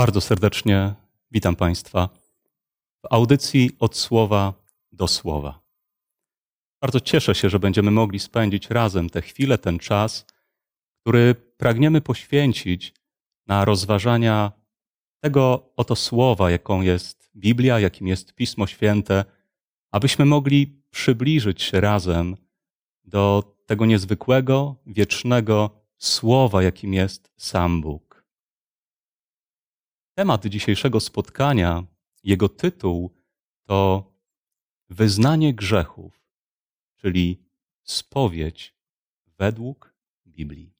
Bardzo serdecznie witam Państwa w audycji od słowa do słowa. Bardzo cieszę się, że będziemy mogli spędzić razem tę chwilę, ten czas, który pragniemy poświęcić na rozważania tego oto słowa, jaką jest Biblia, jakim jest Pismo Święte, abyśmy mogli przybliżyć się razem do tego niezwykłego, wiecznego słowa, jakim jest sam Bóg. Temat dzisiejszego spotkania, jego tytuł to Wyznanie grzechów, czyli spowiedź według Biblii.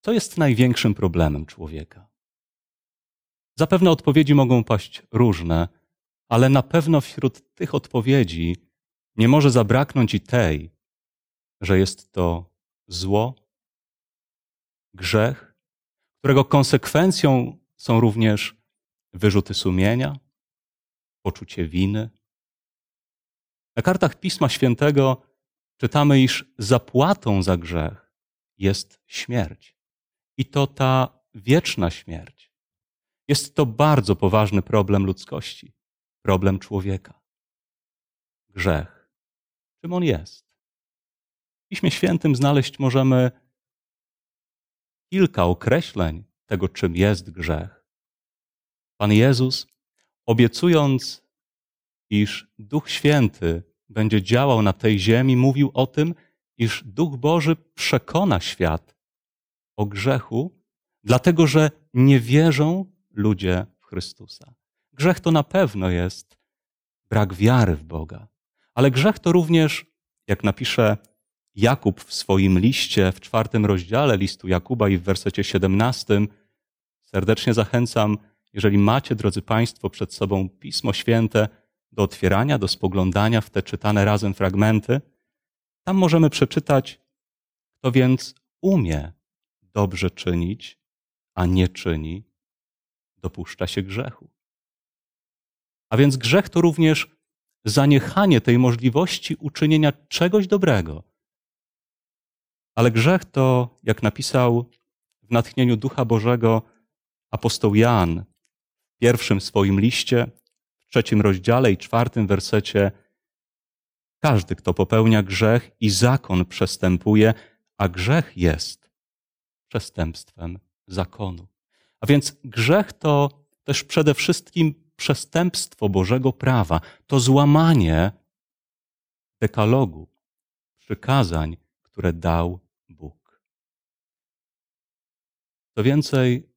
Co jest największym problemem człowieka? Zapewne odpowiedzi mogą paść różne, ale na pewno wśród tych odpowiedzi nie może zabraknąć i tej, że jest to zło, grzech którego konsekwencją są również wyrzuty sumienia, poczucie winy. Na kartach Pisma Świętego czytamy, iż zapłatą za grzech jest śmierć. I to ta wieczna śmierć. Jest to bardzo poważny problem ludzkości, problem człowieka. Grzech. Czym on jest? W Piśmie Świętym znaleźć możemy kilka określeń tego, czym jest grzech. Pan Jezus, obiecując, iż Duch Święty będzie działał na tej ziemi, mówił o tym, iż Duch Boży przekona świat o grzechu, dlatego że nie wierzą ludzie w Chrystusa. Grzech to na pewno jest brak wiary w Boga, ale grzech to również, jak napisze Jakub w swoim liście, w czwartym rozdziale listu Jakuba i w wersecie 17. Serdecznie zachęcam, jeżeli macie, drodzy Państwo, przed sobą Pismo Święte, do otwierania, do spoglądania w te czytane razem fragmenty. Tam możemy przeczytać, kto więc umie dobrze czynić, a nie czyni, dopuszcza się grzechu. A więc grzech to również zaniechanie tej możliwości uczynienia czegoś dobrego ale grzech to, jak napisał w natchnieniu Ducha Bożego apostoł Jan w pierwszym swoim liście, w trzecim rozdziale i czwartym wersecie, każdy, kto popełnia grzech i zakon przestępuje, a grzech jest przestępstwem zakonu. A więc grzech to też przede wszystkim przestępstwo Bożego prawa, to złamanie dekalogu, przykazań, które dał Bóg. Co więcej,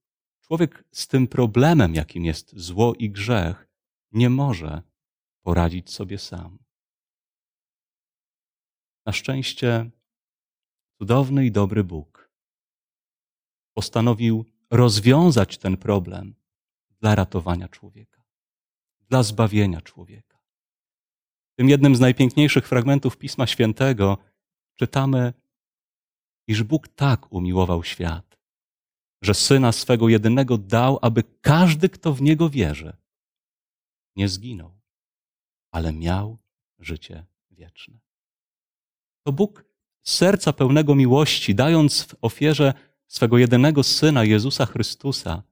człowiek z tym problemem, jakim jest zło i grzech, nie może poradzić sobie sam. Na szczęście cudowny i dobry Bóg postanowił rozwiązać ten problem dla ratowania człowieka, dla zbawienia człowieka. W tym jednym z najpiękniejszych fragmentów Pisma Świętego czytamy, iż Bóg tak umiłował świat, że syna swego jedynego dał, aby każdy, kto w niego wierzy, nie zginął, ale miał życie wieczne. To Bóg serca pełnego miłości, dając w ofierze swego jedynego syna Jezusa Chrystusa,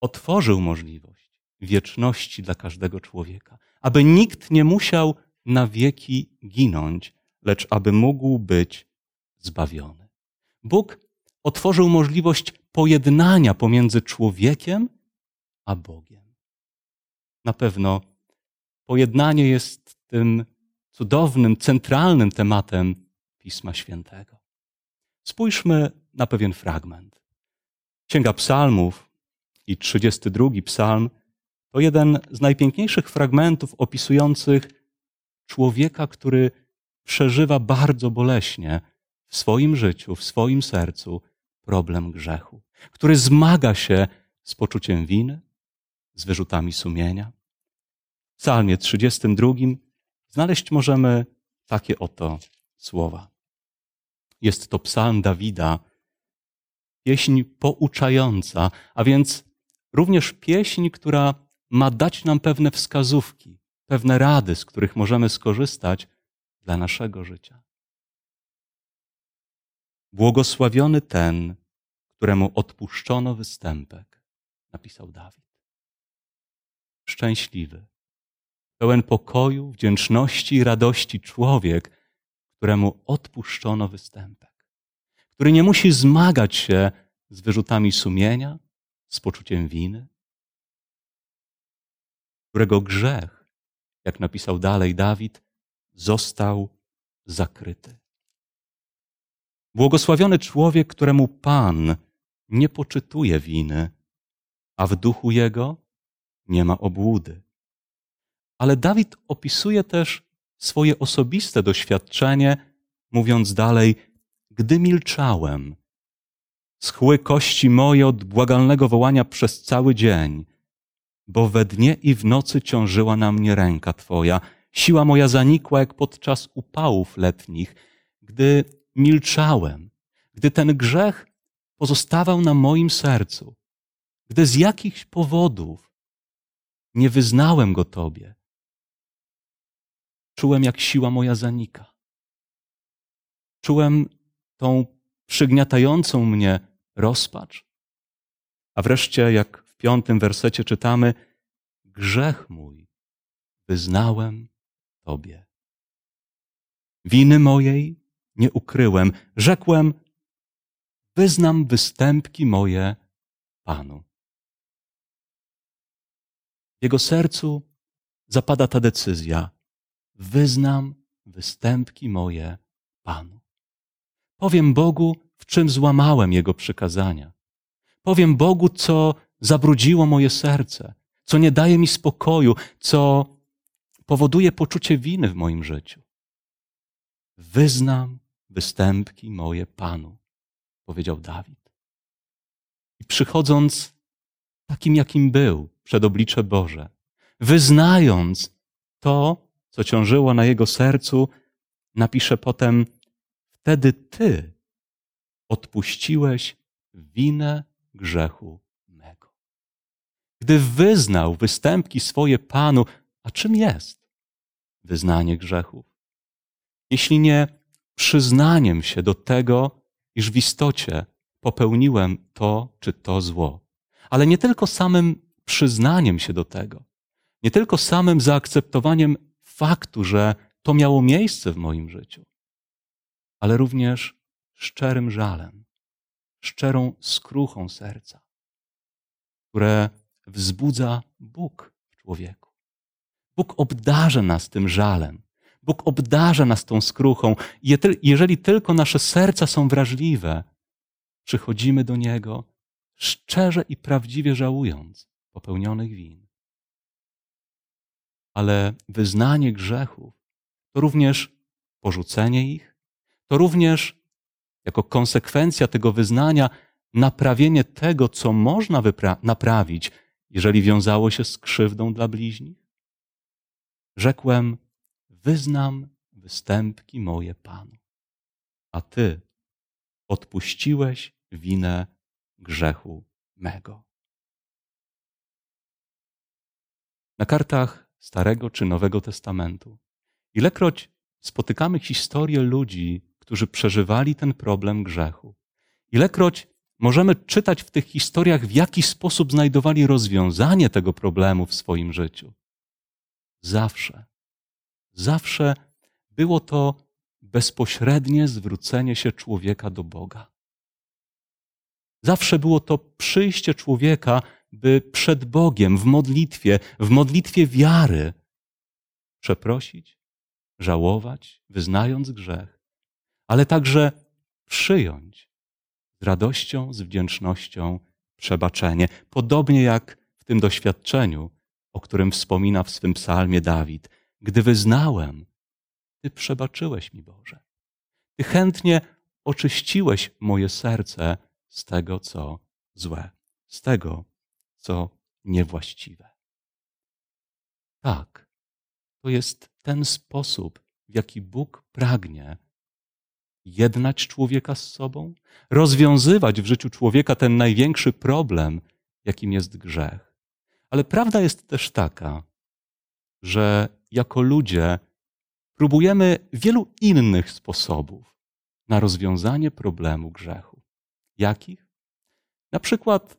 otworzył możliwość wieczności dla każdego człowieka, aby nikt nie musiał na wieki ginąć, lecz aby mógł być zbawiony. Bóg otworzył możliwość pojednania pomiędzy człowiekiem a Bogiem. Na pewno pojednanie jest tym cudownym, centralnym tematem Pisma Świętego. Spójrzmy na pewien fragment. Księga Psalmów i 32 Psalm to jeden z najpiękniejszych fragmentów opisujących człowieka, który przeżywa bardzo boleśnie w swoim życiu, w swoim sercu problem grzechu, który zmaga się z poczuciem winy, z wyrzutami sumienia. W Psalmie 32 znaleźć możemy takie oto słowa. Jest to psalm Dawida, pieśń pouczająca, a więc również pieśń, która ma dać nam pewne wskazówki, pewne rady, z których możemy skorzystać, dla naszego życia. Błogosławiony ten, któremu odpuszczono występek, napisał Dawid. Szczęśliwy, pełen pokoju, wdzięczności i radości człowiek, któremu odpuszczono występek, który nie musi zmagać się z wyrzutami sumienia, z poczuciem winy, którego grzech, jak napisał dalej Dawid, został zakryty. Błogosławiony człowiek, któremu Pan nie poczytuje winy, a w duchu jego nie ma obłudy. Ale Dawid opisuje też swoje osobiste doświadczenie, mówiąc dalej: Gdy milczałem, schły kości moje od błagalnego wołania przez cały dzień, bo we dnie i w nocy ciążyła na mnie ręka Twoja. Siła moja zanikła jak podczas upałów letnich, gdy milczałem, gdy ten grzech pozostawał na moim sercu, gdy z jakichś powodów nie wyznałem go Tobie. Czułem, jak siła moja zanika. Czułem tą przygniatającą mnie rozpacz. A wreszcie, jak w piątym wersecie czytamy, grzech mój wyznałem Tobie. Winy mojej nie ukryłem. Rzekłem, wyznam występki moje Panu. W jego sercu zapada ta decyzja. Wyznam występki moje Panu. Powiem Bogu, w czym złamałem Jego przykazania. Powiem Bogu, co zabrudziło moje serce, co nie daje mi spokoju, co powoduje poczucie winy w moim życiu. Wyznam występki moje Panu, powiedział Dawid. I przychodząc takim, jakim był przed oblicze Boże, wyznając to, co ciążyło na jego sercu, napisze potem: Wtedy Ty odpuściłeś winę grzechu mego. Gdy wyznał występki swoje Panu, a czym jest wyznanie grzechów? Jeśli nie przyznaniem się do tego, iż w istocie popełniłem to czy to zło, ale nie tylko samym przyznaniem się do tego, nie tylko samym zaakceptowaniem faktu, że to miało miejsce w moim życiu, ale również szczerym żalem, szczerą skruchą serca, które wzbudza Bóg w człowieku. Bóg obdarza nas tym żalem. Bóg obdarza nas tą skruchą. Jeżeli tylko nasze serca są wrażliwe, przychodzimy do Niego szczerze i prawdziwie żałując popełnionych win. Ale wyznanie grzechów to również porzucenie ich, to również jako konsekwencja tego wyznania naprawienie tego, co można naprawić, jeżeli wiązało się z krzywdą dla bliźnich? Rzekłem, wyznam występki moje Panu, a Ty odpuściłeś winę grzechu mego. Na kartach Starego czy Nowego Testamentu ilekroć spotykamy historię ludzi, którzy przeżywali ten problem grzechu, ilekroć możemy czytać w tych historiach, w jaki sposób znajdowali rozwiązanie tego problemu w swoim życiu. Zawsze, zawsze było to bezpośrednie zwrócenie się człowieka do Boga. Zawsze było to przyjście człowieka, by przed Bogiem w modlitwie, w modlitwie wiary przeprosić, żałować, wyznając grzech, ale także przyjąć z radością, z wdzięcznością przebaczenie. Podobnie jak w tym doświadczeniu, o którym wspomina w swym psalmie Dawid. Gdy wyznałem, Ty przebaczyłeś mi, Boże. Ty chętnie oczyściłeś moje serce z tego, co złe, z tego, co niewłaściwe. Tak, to jest ten sposób, w jaki Bóg pragnie jednać człowieka z sobą, rozwiązywać w życiu człowieka ten największy problem, jakim jest grzech. Ale prawda jest też taka, że jako ludzie próbujemy wielu innych sposobów, na rozwiązanie problemu grzechu. Jakich? Na przykład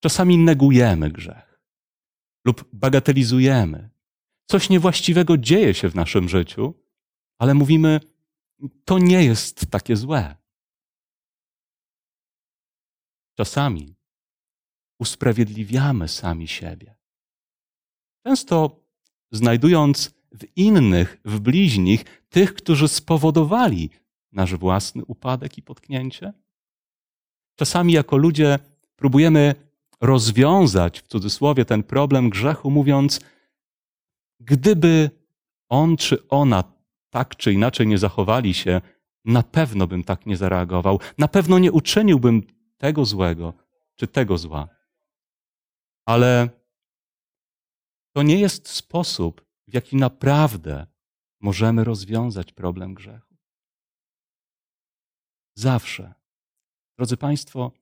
czasami negujemy grzech lub bagatelizujemy. Coś niewłaściwego dzieje się w naszym życiu, ale mówimy, to nie jest takie złe. Czasami usprawiedliwiamy sami siebie. Często znajdując w innych, w bliźnich, tych, którzy spowodowali nasz własny upadek i potknięcie. Czasami jako ludzie próbujemy rozwiązać w cudzysłowie ten problem grzechu, mówiąc, gdyby on czy ona tak czy inaczej nie zachowali się, na pewno bym tak nie zareagował, na pewno nie uczyniłbym tego złego czy tego zła. Ale to nie jest sposób, w jaki naprawdę możemy rozwiązać problem grzechu. Zawsze, drodzy Państwo,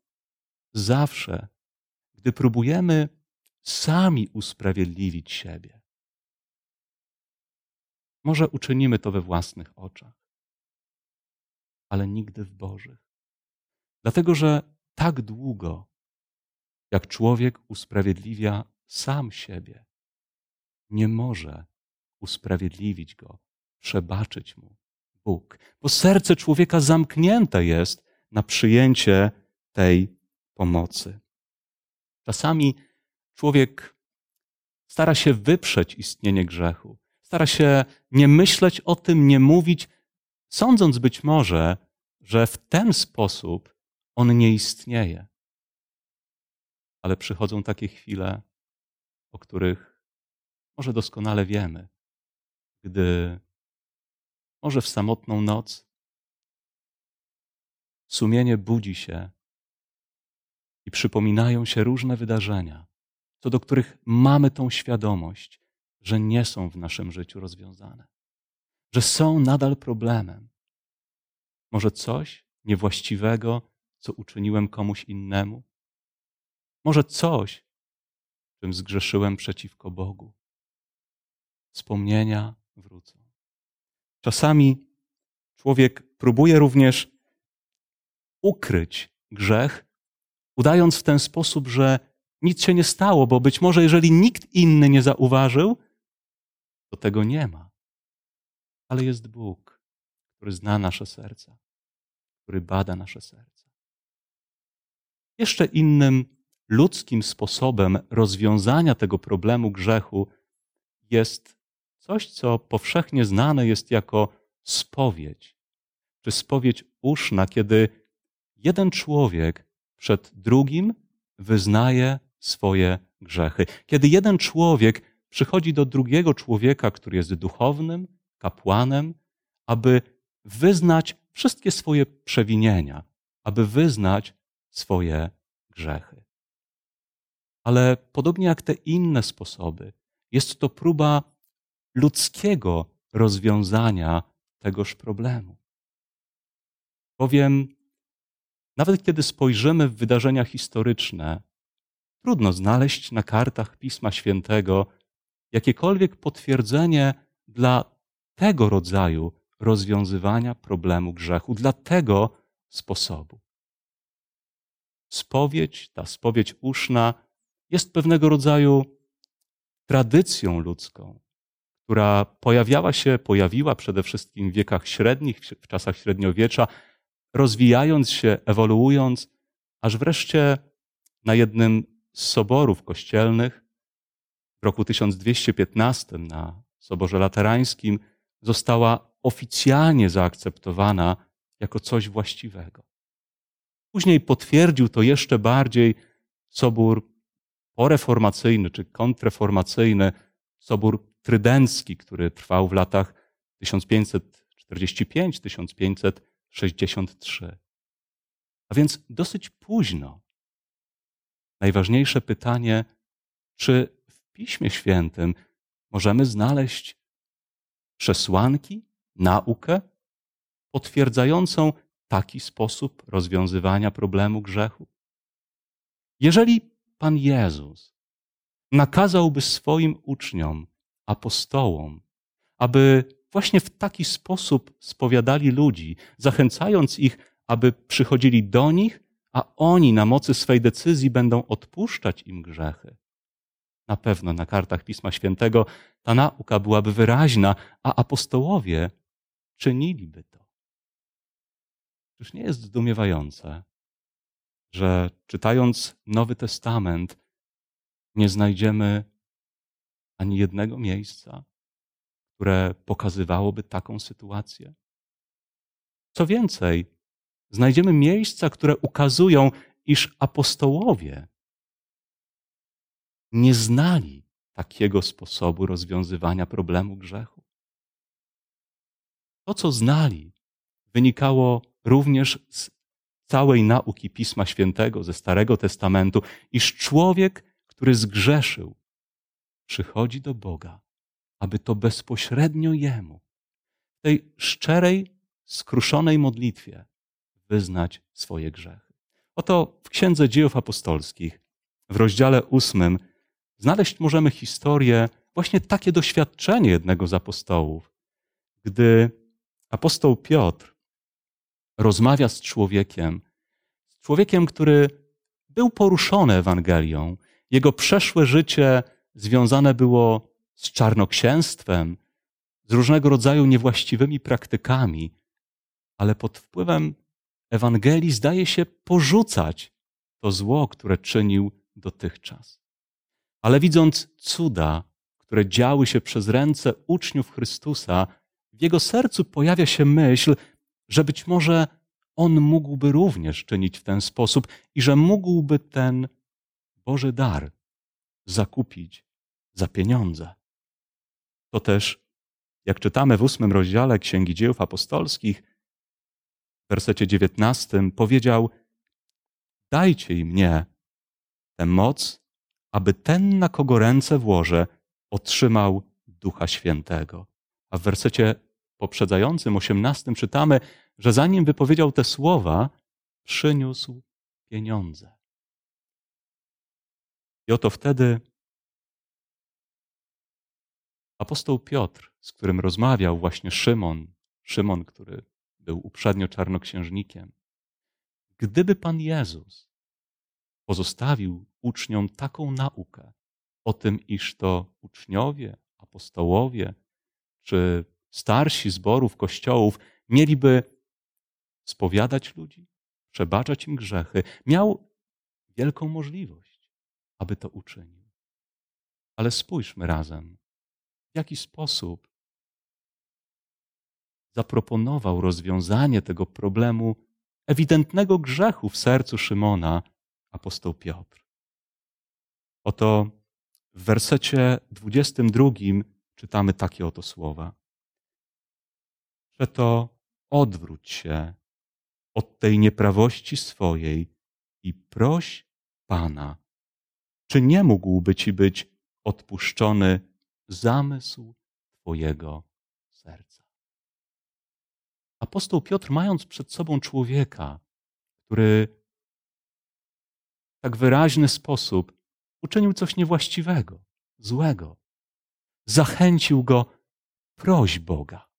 zawsze, gdy próbujemy sami usprawiedliwić siebie, może uczynimy to we własnych oczach, ale nigdy w Bożych. Dlatego, że tak długo, jak człowiek usprawiedliwia sam siebie, nie może usprawiedliwić go, przebaczyć mu Bóg, bo serce człowieka zamknięte jest na przyjęcie tej pomocy. Czasami człowiek stara się wyprzeć istnienie grzechu, stara się nie myśleć o tym, nie mówić, sądząc być może, że w ten sposób on nie istnieje. Ale przychodzą takie chwile, o których może doskonale wiemy, gdy może w samotną noc sumienie budzi się i przypominają się różne wydarzenia, co do których mamy tą świadomość, że nie są w naszym życiu rozwiązane, że są nadal problemem. Może coś niewłaściwego, co uczyniłem komuś innemu, może coś, czym zgrzeszyłem przeciwko Bogu. Wspomnienia wrócą. Czasami człowiek próbuje również ukryć grzech, udając w ten sposób, że nic się nie stało, bo być może jeżeli nikt inny nie zauważył, to tego nie ma. Ale jest Bóg, który zna nasze serca, który bada nasze serca. Jeszcze innym ludzkim sposobem rozwiązania tego problemu grzechu jest coś, co powszechnie znane jest jako spowiedź, czy spowiedź uszna, kiedy jeden człowiek przed drugim wyznaje swoje grzechy. Kiedy jeden człowiek przychodzi do drugiego człowieka, który jest duchownym, kapłanem, aby wyznać wszystkie swoje przewinienia, aby wyznać swoje grzechy. Ale podobnie jak te inne sposoby, jest to próba ludzkiego rozwiązania tegoż problemu. Bowiem nawet kiedy spojrzymy w wydarzenia historyczne, trudno znaleźć na kartach Pisma Świętego jakiekolwiek potwierdzenie dla tego rodzaju rozwiązywania problemu grzechu, dla tego sposobu. Spowiedź, ta spowiedź uszna, jest pewnego rodzaju tradycją ludzką, która pojawiała się, pojawiła przede wszystkim w wiekach średnich, w czasach średniowiecza, rozwijając się, ewoluując, aż wreszcie na jednym z soborów kościelnych w roku 1215 na Soborze Laterańskim została oficjalnie zaakceptowana jako coś właściwego. Później potwierdził to jeszcze bardziej Sobór poreformacyjny czy kontreformacyjny, Sobór Trydencki, który trwał w latach 1545-1563. A więc dosyć późno. Najważniejsze pytanie, czy w Piśmie Świętym możemy znaleźć przesłanki, naukę potwierdzającą taki sposób rozwiązywania problemu grzechu? Jeżeli Pan Jezus nakazałby swoim uczniom apostołom, aby właśnie w taki sposób spowiadali ludzi, zachęcając ich, aby przychodzili do nich, a oni na mocy swej decyzji będą odpuszczać im grzechy. Na pewno na kartach Pisma Świętego ta nauka byłaby wyraźna, a apostołowie czyniliby to. Czyż nie jest zdumiewające, że czytając Nowy Testament nie znajdziemy ani jednego miejsca, które pokazywałoby taką sytuację? Co więcej, znajdziemy miejsca, które ukazują, iż apostołowie nie znali takiego sposobu rozwiązywania problemu grzechu. To, co znali, wynikało również z całej nauki Pisma Świętego, ze Starego Testamentu, iż człowiek, który zgrzeszył, przychodzi do Boga, aby to bezpośrednio Jemu, w tej szczerej, skruszonej modlitwie, wyznać swoje grzechy. Oto w Księdze Dziejów Apostolskich, w rozdziale ósmym, znaleźć możemy historię, właśnie takie doświadczenie jednego z apostołów, gdy apostoł Piotr rozmawia z człowiekiem, z człowiekiem, który był poruszony Ewangelią. Jego przeszłe życie związane było z czarnoksięstwem, z różnego rodzaju niewłaściwymi praktykami, ale pod wpływem Ewangelii zdaje się porzucać to zło, które czynił dotychczas. Ale widząc cuda, które działy się przez ręce uczniów Chrystusa, w jego sercu pojawia się myśl, że być może on mógłby również czynić w ten sposób i że mógłby ten Boży dar zakupić za pieniądze. To też, jak czytamy w ósmym rozdziale Księgi Dziejów Apostolskich, w wersecie dziewiętnastym, powiedział: Dajcie im mnie tę moc, aby ten, na kogo ręce włożę, otrzymał Ducha Świętego. A w wersecie poprzedzającym, osiemnastym, czytamy, że zanim wypowiedział te słowa, przyniósł pieniądze. I oto wtedy apostoł Piotr, z którym rozmawiał właśnie Szymon, Szymon, który był uprzednio czarnoksiężnikiem, gdyby Pan Jezus pozostawił uczniom taką naukę o tym, iż to uczniowie, apostołowie czy starsi zborów, kościołów mieliby spowiadać ludzi, przebaczać im grzechy, miał wielką możliwość, aby to uczynił. Ale spójrzmy razem, w jaki sposób zaproponował rozwiązanie tego problemu ewidentnego grzechu w sercu Szymona apostoł Piotr. Oto w wersecie 22 czytamy takie oto słowa. Że to odwróć się od tej nieprawości swojej i proś Pana, czy nie mógłby ci być odpuszczony zamysł Twojego serca. Apostoł Piotr, mając przed sobą człowieka, który w tak wyraźny sposób uczynił coś niewłaściwego, złego, zachęcił go, proś Boga.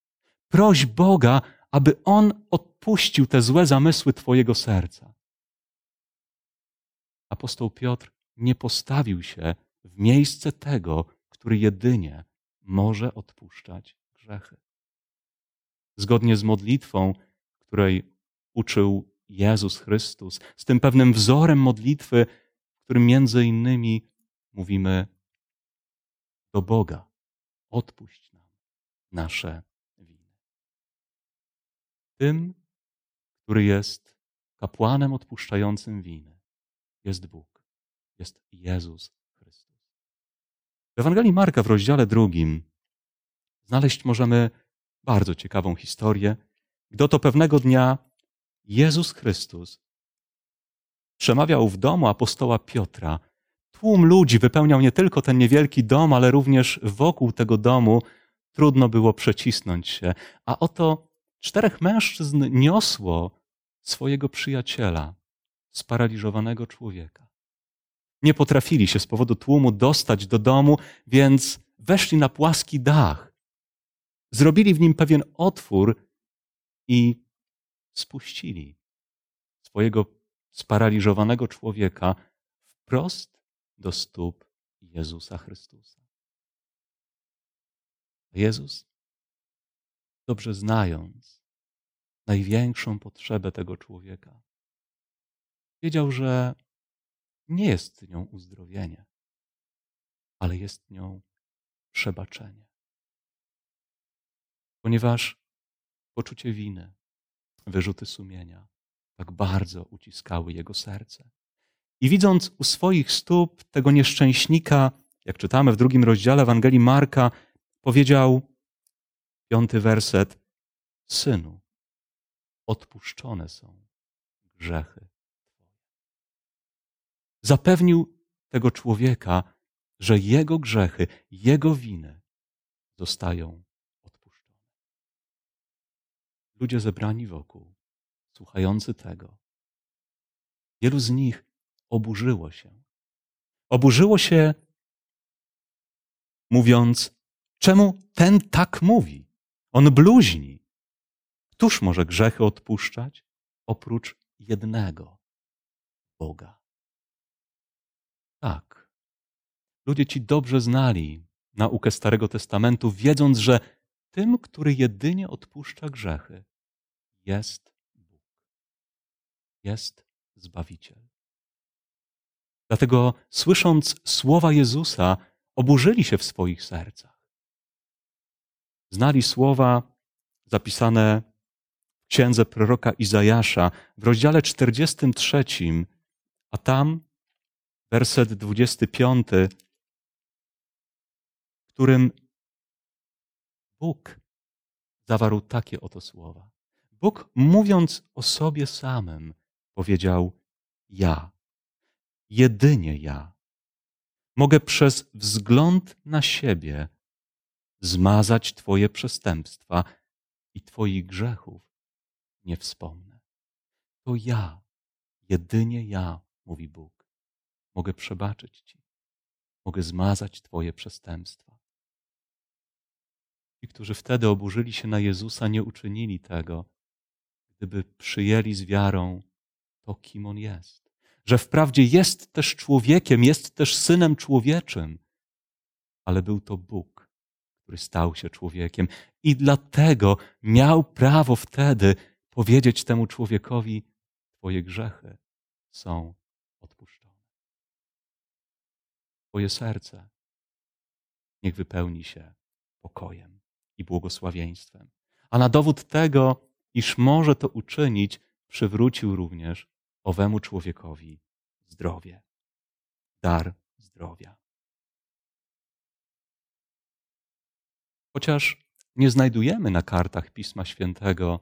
Proś Boga, aby On odpuścił te złe zamysły Twojego serca. Apostoł Piotr nie postawił się w miejsce tego, który jedynie może odpuszczać grzechy. Zgodnie z modlitwą, której uczył Jezus Chrystus, z tym pewnym wzorem modlitwy, w którym między innymi mówimy do Boga: odpuść nam nasze. Tym, który jest kapłanem odpuszczającym winy, jest Bóg, jest Jezus w Ewangelii Marka w rozdziale drugim znaleźć możemy bardzo ciekawą historię, gdy oto pewnego dnia Jezus Chrystus przemawiał w domu apostoła Piotra. Tłum ludzi wypełniał nie tylko ten niewielki dom, ale również wokół tego domu trudno było przecisnąć się. A oto czterech mężczyzn niosło swojego przyjaciela, sparaliżowanego człowieka nie potrafili się z powodu tłumu dostać do domu, więc weszli na płaski dach. zrobili w nim pewien otwór i spuścili swojego sparaliżowanego człowieka wprost do stóp Jezusa Chrystusa. Jezus, dobrze znając największą potrzebę tego człowieka, wiedział, że nie jest nią uzdrowienie, ale jest nią przebaczenie. Ponieważ poczucie winy, wyrzuty sumienia tak bardzo uciskały jego serce. I widząc u swoich stóp tego nieszczęśnika, jak czytamy w drugim rozdziale Ewangelii Marka, powiedział piąty werset: Synu, odpuszczone są grzechy Zapewnił tego człowieka, że jego grzechy, jego winy zostają odpuszczone. Ludzie zebrani wokół, słuchający tego, wielu z nich oburzyło się. Oburzyło się, mówiąc, czemu ten tak mówi? On bluźni. Któż może grzechy odpuszczać oprócz jednego Boga? Tak. Ludzie ci dobrze znali naukę Starego Testamentu, wiedząc, że tym, który jedynie odpuszcza grzechy, jest Bóg. Jest Zbawiciel. Dlatego, słysząc słowa Jezusa, oburzyli się w swoich sercach. Znali słowa zapisane w księdze proroka Izajasza w rozdziale 43, a tam werset 25, w którym Bóg zawarł takie oto słowa. Bóg, mówiąc o sobie samym, powiedział: Ja, jedynie ja, mogę przez wzgląd na siebie zmazać Twoje przestępstwa i Twoich grzechów nie wspomnę. To ja, jedynie ja, mówi Bóg Mogę przebaczyć Ci. Mogę zmazać Twoje przestępstwa. Ci, którzy wtedy oburzyli się na Jezusa, nie uczynili tego, gdyby przyjęli z wiarą to, kim On jest. Że wprawdzie jest też człowiekiem, jest też synem człowieczym, ale był to Bóg, który stał się człowiekiem. I dlatego miał prawo wtedy powiedzieć temu człowiekowi: Twoje grzechy są Twoje serce niech wypełni się pokojem i błogosławieństwem. A na dowód tego, iż może to uczynić, przywrócił również owemu człowiekowi zdrowie, dar zdrowia. Chociaż nie znajdujemy na kartach Pisma Świętego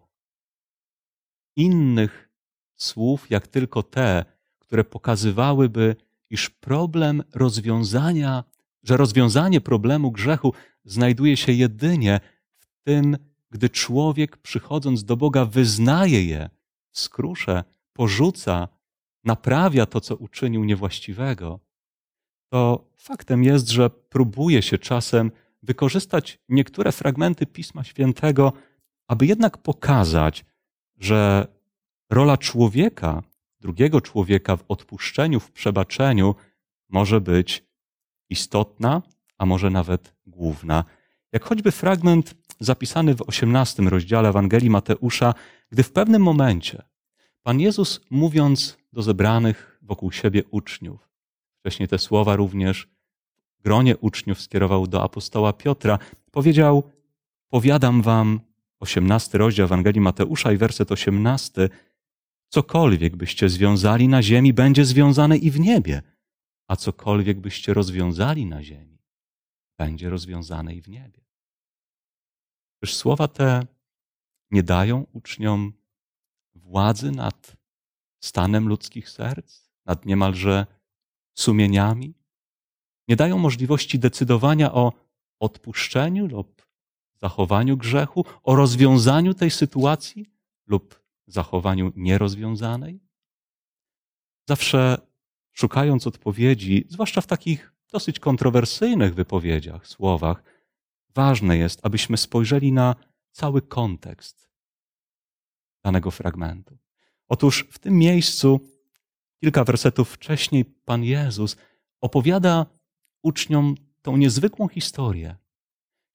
innych słów, jak tylko te, które pokazywałyby iż problem rozwiązania, że rozwiązanie problemu grzechu znajduje się jedynie w tym, gdy człowiek przychodząc do Boga wyznaje je, skrusze, porzuca, naprawia to, co uczynił niewłaściwego, to faktem jest, że próbuje się czasem wykorzystać niektóre fragmenty Pisma Świętego, aby jednak pokazać, że rola człowieka drugiego człowieka w odpuszczeniu, w przebaczeniu może być istotna, a może nawet główna. Jak choćby fragment zapisany w osiemnastym rozdziale Ewangelii Mateusza, gdy w pewnym momencie Pan Jezus, mówiąc do zebranych wokół siebie uczniów, wcześniej te słowa również gronie uczniów skierował do apostoła Piotra, powiedział: Powiadam wam, osiemnasty rozdział Ewangelii Mateusza i werset osiemnasty, Cokolwiek byście związali na ziemi, będzie związane i w niebie, a cokolwiek byście rozwiązali na ziemi, będzie rozwiązane i w niebie. Czyż słowa te nie dają uczniom władzy nad stanem ludzkich serc, nad niemalże sumieniami? Nie dają możliwości decydowania o odpuszczeniu lub zachowaniu grzechu, o rozwiązaniu tej sytuacji lub zachowaniu nierozwiązanej? Zawsze szukając odpowiedzi, zwłaszcza w takich dosyć kontrowersyjnych wypowiedziach, słowach, ważne jest, abyśmy spojrzeli na cały kontekst danego fragmentu. Otóż w tym miejscu, kilka wersetów wcześniej, Pan Jezus opowiada uczniom tą niezwykłą historię.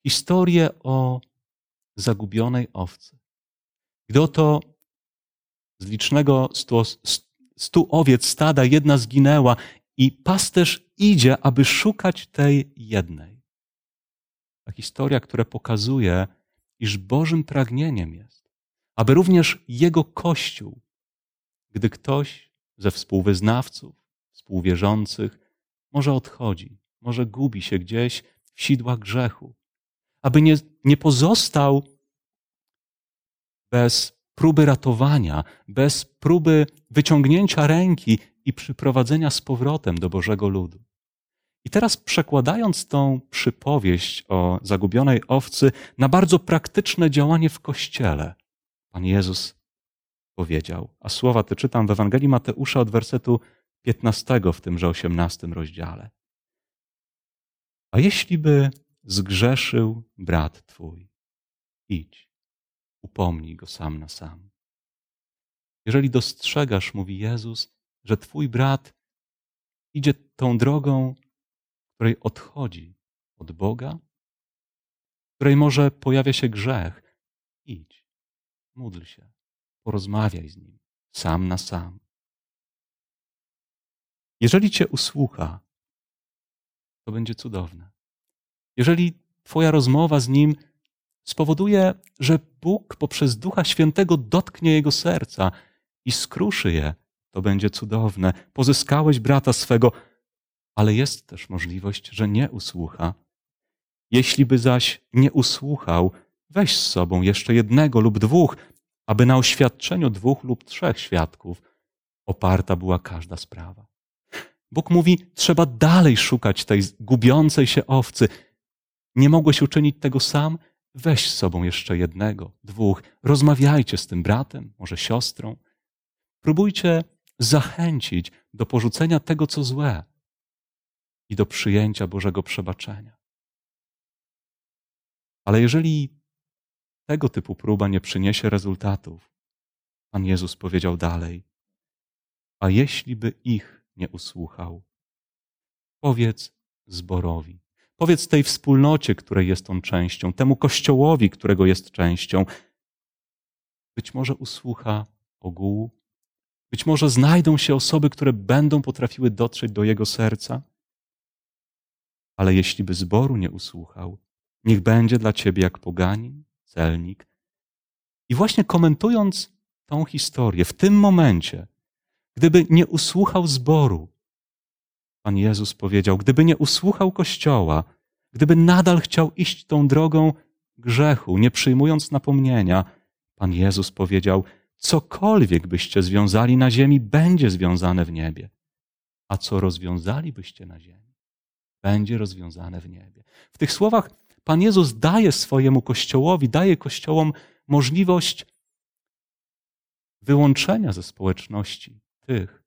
Historię o zagubionej owcy. Gdy oto z licznego stu, stu owiec stada jedna zginęła i pasterz idzie, aby szukać tej jednej. Ta historia, która pokazuje, iż Bożym pragnieniem jest, aby również Jego Kościół, gdy ktoś ze współwyznawców, współwierzących, może odchodzi, może gubi się gdzieś w sidłach grzechu, aby nie, nie pozostał bez próby ratowania, bez próby wyciągnięcia ręki i przyprowadzenia z powrotem do Bożego ludu. I teraz przekładając tą przypowieść o zagubionej owcy na bardzo praktyczne działanie w kościele, Pan Jezus powiedział, a słowa te czytam w Ewangelii Mateusza od wersetu 15 w tymże 18 rozdziale. A jeśli by zgrzeszył brat twój, idź, upomnij go sam na sam. Jeżeli dostrzegasz, mówi Jezus, że twój brat idzie tą drogą, której odchodzi od Boga, której może pojawia się grzech, idź, módl się, porozmawiaj z nim, sam na sam. Jeżeli cię usłucha, to będzie cudowne. Jeżeli Twoja rozmowa z nim spowoduje, że Bóg poprzez Ducha Świętego dotknie jego serca i skruszy je, to będzie cudowne. Pozyskałeś brata swego, ale jest też możliwość, że nie usłucha. Jeśli by zaś nie usłuchał, weź z sobą jeszcze jednego lub dwóch, aby na oświadczeniu dwóch lub trzech świadków oparta była każda sprawa. Bóg mówi, trzeba dalej szukać tej gubiącej się owcy. Nie mogłeś uczynić tego sam? Weź z sobą jeszcze jednego, dwóch. Rozmawiajcie z tym bratem, może siostrą. Próbujcie zachęcić do porzucenia tego, co złe i do przyjęcia Bożego przebaczenia. Ale jeżeli tego typu próba nie przyniesie rezultatów, Pan Jezus powiedział dalej: A jeśli by ich nie usłuchał, powiedz zborowi, powiedz tej wspólnocie, której jest on częścią, temu kościołowi, którego jest częścią. Być może usłucha ogółu, być może znajdą się osoby, które będą potrafiły dotrzeć do jego serca. Ale jeśli by zboru nie usłuchał, niech będzie dla ciebie jak poganin, celnik. I właśnie komentując tą historię, w tym momencie, gdyby nie usłuchał zboru, Pan Jezus powiedział, gdyby nie usłuchał Kościoła, gdyby nadal chciał iść tą drogą grzechu, nie przyjmując napomnienia, Pan Jezus powiedział, cokolwiek byście związali na ziemi, będzie związane w niebie, a co rozwiązalibyście na ziemi, będzie rozwiązane w niebie. W tych słowach Pan Jezus daje swojemu Kościołowi, daje Kościołom możliwość wyłączenia ze społeczności tych,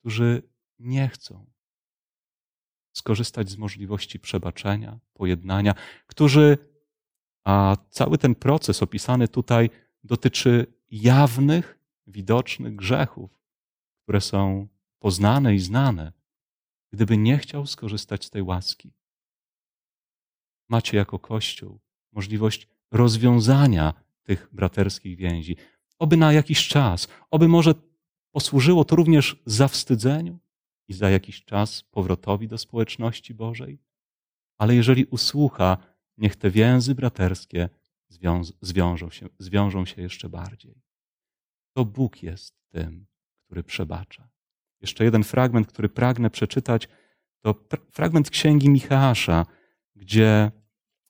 którzy nie chcą skorzystać z możliwości przebaczenia, pojednania, którzy, a cały ten proces opisany tutaj dotyczy jawnych, widocznych grzechów, które są poznane i znane, gdyby nie chciał skorzystać z tej łaski macie jako Kościół możliwość rozwiązania tych braterskich więzi. Oby na jakiś czas, oby może posłużyło to również zawstydzeniu i za jakiś czas powrotowi do społeczności Bożej. Ale jeżeli usłucha, niech te więzy braterskie zwiąż, zwiążą, się, zwiążą się jeszcze bardziej. To Bóg jest tym, który przebacza. Jeszcze jeden fragment, który pragnę przeczytać, to fragment księgi Michała, gdzie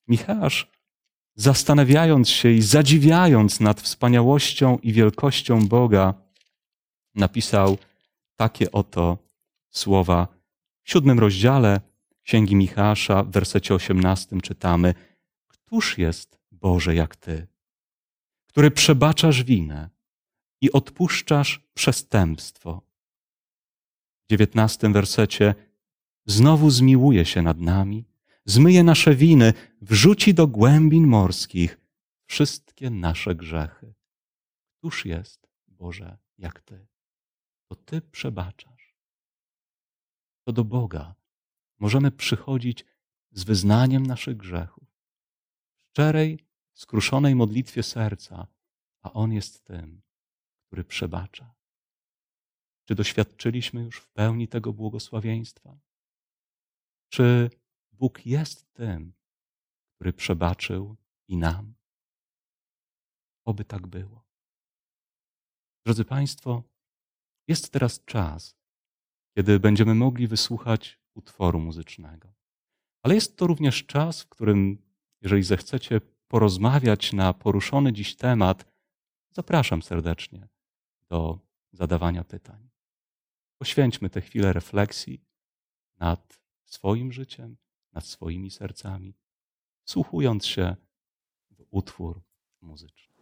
Michał, zastanawiając się i zadziwiając nad wspaniałością i wielkością Boga, napisał takie oto słowa. W siódmym rozdziale Księgi Michała, w wersecie osiemnastym czytamy: Któż jest Boże jak Ty, który przebaczasz winę i odpuszczasz przestępstwo? W dziewiętnastym wersecie znowu zmiłuje się nad nami zmyje nasze winy, wrzuci do głębin morskich wszystkie nasze grzechy. Któż jest, Boże, jak Ty? To Ty przebaczasz. To do Boga możemy przychodzić z wyznaniem naszych grzechów, w szczerej, skruszonej modlitwie serca, a On jest tym, który przebacza. Czy doświadczyliśmy już w pełni tego błogosławieństwa? Czy Bóg jest tym, który przebaczył i nam? Oby tak było. Drodzy Państwo, jest teraz czas, kiedy będziemy mogli wysłuchać utworu muzycznego. Ale jest to również czas, w którym, jeżeli zechcecie porozmawiać na poruszony dziś temat, zapraszam serdecznie do zadawania pytań. Poświęćmy tę chwilę refleksji nad swoim życiem, nad swoimi sercami, słuchując się w utwór muzyczny.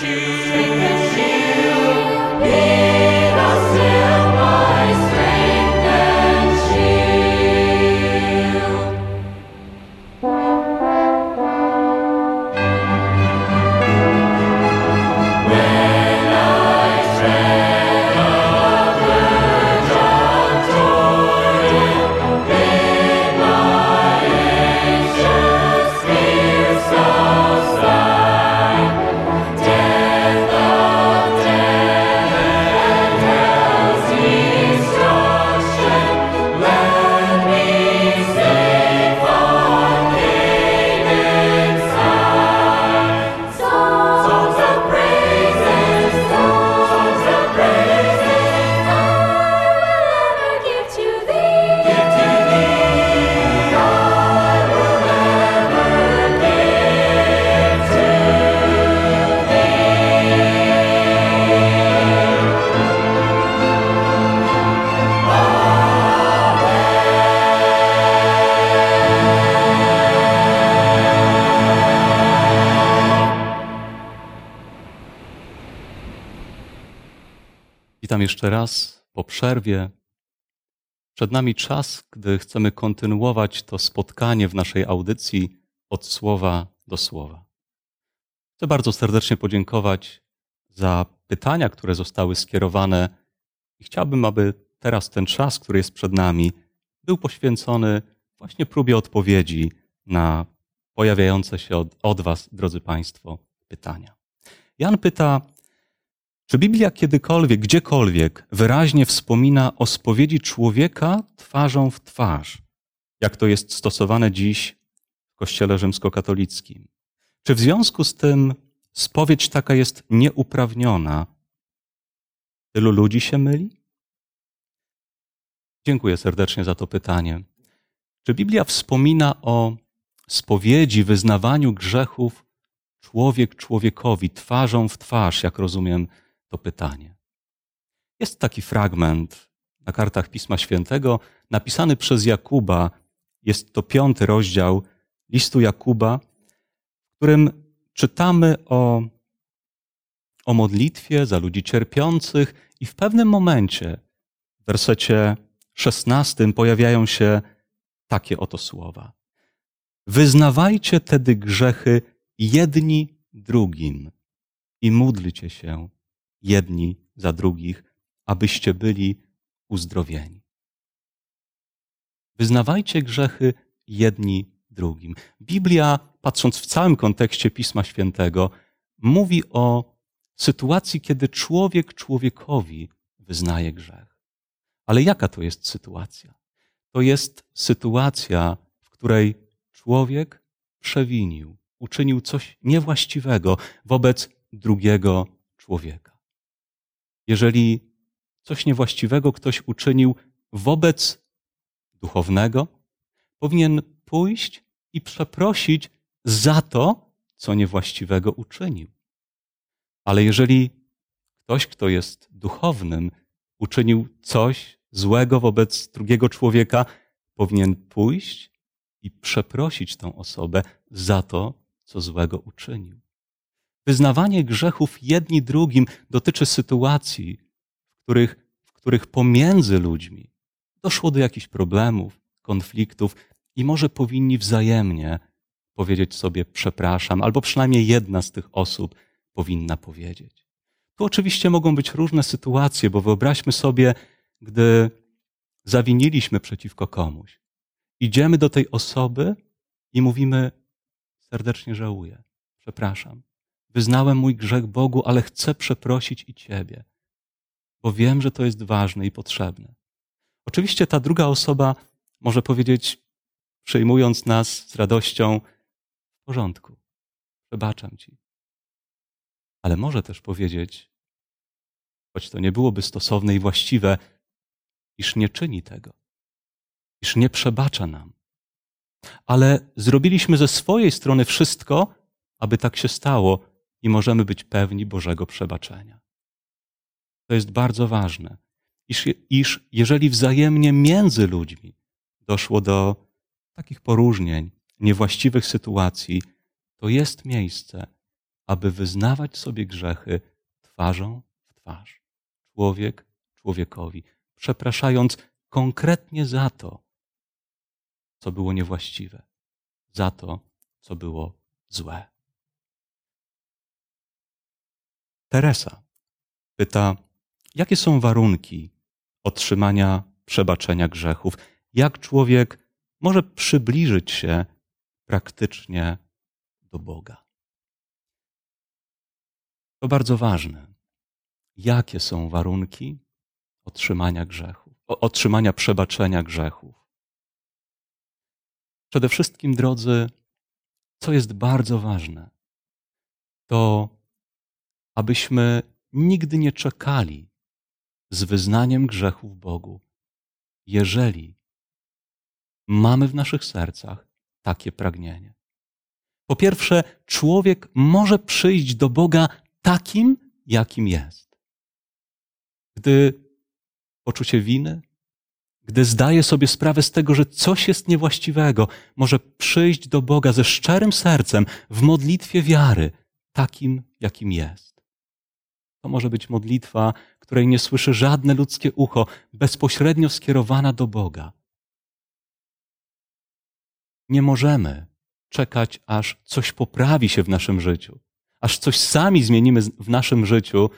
ti. Witam jeszcze raz po przerwie. Przed nami czas, gdy chcemy kontynuować to spotkanie w naszej audycji od słowa do słowa. Chcę bardzo serdecznie podziękować za pytania, które zostały skierowane i chciałbym, aby teraz ten czas, który jest przed nami, był poświęcony właśnie próbie odpowiedzi na pojawiające się od, od Was, drodzy Państwo, pytania. Jan pyta, czy Biblia kiedykolwiek, gdziekolwiek wyraźnie wspomina o spowiedzi człowieka twarzą w twarz, jak to jest stosowane dziś w Kościele rzymskokatolickim? Czy w związku z tym spowiedź taka jest nieuprawniona? Tylu ludzi się myli? Dziękuję serdecznie za to pytanie. Czy Biblia wspomina o spowiedzi, wyznawaniu grzechów człowiek człowiekowi, twarzą w twarz, jak rozumiem to pytanie. Jest taki fragment na kartach Pisma Świętego, napisany przez Jakuba. Jest to piąty rozdział listu Jakuba, w którym czytamy o, o modlitwie za ludzi cierpiących i w pewnym momencie, w wersecie 16, pojawiają się takie oto słowa. Wyznawajcie tedy grzechy jedni drugim i módlcie się jedni za drugich, abyście byli uzdrowieni. Wyznawajcie grzechy jedni drugim. Biblia, patrząc w całym kontekście Pisma Świętego, mówi o sytuacji, kiedy człowiek człowiekowi wyznaje grzech. Ale jaka to jest sytuacja? To jest sytuacja, w której człowiek przewinił, uczynił coś niewłaściwego wobec drugiego człowieka. Jeżeli coś niewłaściwego ktoś uczynił wobec duchownego, powinien pójść i przeprosić za to, co niewłaściwego uczynił. Ale jeżeli ktoś, kto jest duchownym, uczynił coś złego wobec drugiego człowieka, powinien pójść i przeprosić tą osobę za to, co złego uczynił. Wyznawanie grzechów jedni drugim dotyczy sytuacji, w których, w których pomiędzy ludźmi doszło do jakichś problemów, konfliktów i może powinni wzajemnie powiedzieć sobie przepraszam, albo przynajmniej jedna z tych osób powinna powiedzieć. Tu oczywiście mogą być różne sytuacje, bo wyobraźmy sobie, gdy zawiniliśmy przeciwko komuś. Idziemy do tej osoby i mówimy serdecznie żałuję, przepraszam. Wyznałem mój grzech Bogu, ale chcę przeprosić i Ciebie, bo wiem, że to jest ważne i potrzebne. Oczywiście ta druga osoba może powiedzieć, przyjmując nas z radością, w porządku, przebaczam Ci. Ale może też powiedzieć, choć to nie byłoby stosowne i właściwe, iż nie czyni tego, iż nie przebacza nam. Ale zrobiliśmy ze swojej strony wszystko, aby tak się stało i możemy być pewni Bożego przebaczenia. To jest bardzo ważne, iż, iż jeżeli wzajemnie między ludźmi doszło do takich poróżnień, niewłaściwych sytuacji, to jest miejsce, aby wyznawać sobie grzechy twarzą w twarz. Człowiek człowiekowi, przepraszając konkretnie za to, co było niewłaściwe, za to, co było złe. Teresa pyta, jakie są warunki otrzymania przebaczenia grzechów? Jak człowiek może przybliżyć się praktycznie do Boga? To bardzo ważne. Jakie są warunki otrzymania grzechów, otrzymania przebaczenia grzechów? Przede wszystkim, drodzy, co jest bardzo ważne, to abyśmy nigdy nie czekali z wyznaniem grzechów Bogu, jeżeli mamy w naszych sercach takie pragnienie. Po pierwsze, człowiek może przyjść do Boga takim, jakim jest. Gdy poczucie winy, gdy zdaje sobie sprawę z tego, że coś jest niewłaściwego, może przyjść do Boga ze szczerym sercem w modlitwie wiary, takim, jakim jest. To może być modlitwa, której nie słyszy żadne ludzkie ucho, bezpośrednio skierowana do Boga. Nie możemy czekać, aż coś poprawi się w naszym życiu, aż coś sami zmienimy w naszym życiu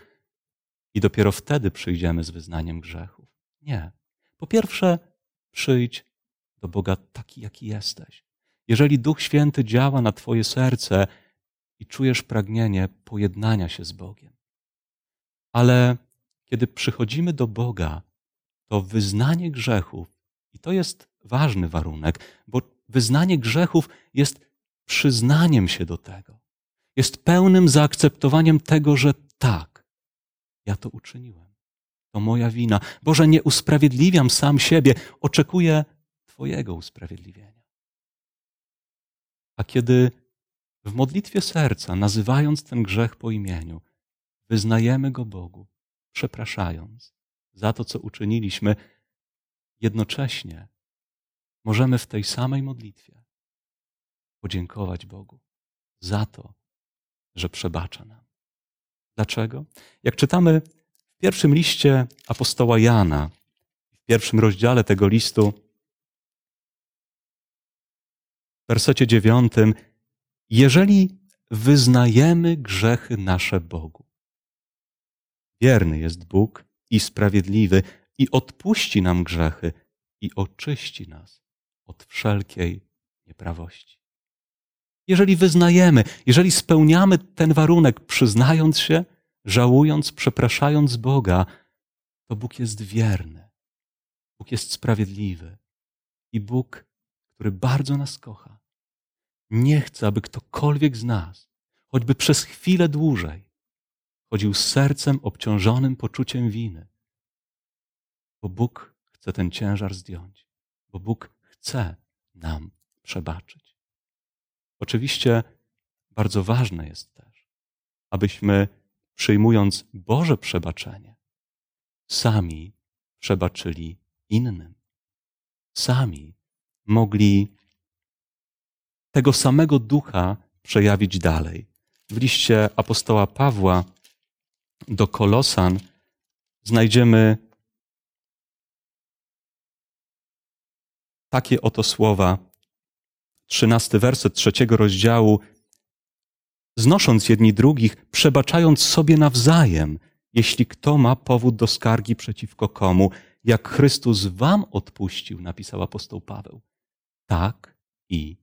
i dopiero wtedy przyjdziemy z wyznaniem grzechów. Nie. Po pierwsze, przyjdź do Boga taki, jaki jesteś. Jeżeli Duch Święty działa na Twoje serce i czujesz pragnienie pojednania się z Bogiem. Ale kiedy przychodzimy do Boga, to wyznanie grzechów, i to jest ważny warunek, bo wyznanie grzechów jest przyznaniem się do tego. Jest pełnym zaakceptowaniem tego, że tak, ja to uczyniłem. To moja wina. Boże, nie usprawiedliwiam sam siebie, oczekuję Twojego usprawiedliwienia. A kiedy w modlitwie serca, nazywając ten grzech po imieniu, wyznajemy go Bogu, przepraszając za to, co uczyniliśmy, jednocześnie możemy w tej samej modlitwie podziękować Bogu za to, że przebacza nam. Dlaczego? Jak czytamy w pierwszym liście apostoła Jana, w pierwszym rozdziale tego listu, w wersecie dziewiątym, jeżeli wyznajemy grzechy nasze Bogu, wierny jest Bóg i sprawiedliwy i odpuści nam grzechy i oczyści nas od wszelkiej nieprawości. Jeżeli wyznajemy, jeżeli spełniamy ten warunek, przyznając się, żałując, przepraszając Boga, to Bóg jest wierny. Bóg jest sprawiedliwy. I Bóg, który bardzo nas kocha, nie chce, aby ktokolwiek z nas, choćby przez chwilę dłużej, chodził z sercem obciążonym poczuciem winy. Bo Bóg chce ten ciężar zdjąć, bo Bóg chce nam przebaczyć. Oczywiście bardzo ważne jest też, abyśmy przyjmując Boże przebaczenie, sami przebaczyli innym. Sami mogli tego samego ducha przejawić dalej. W liście apostoła Pawła do Kolosan znajdziemy takie oto słowa. Trzynasty werset trzeciego rozdziału. Znosząc jedni drugich, przebaczając sobie nawzajem, jeśli kto ma powód do skargi przeciwko komu, jak Chrystus wam odpuścił, napisał apostoł Paweł. Tak i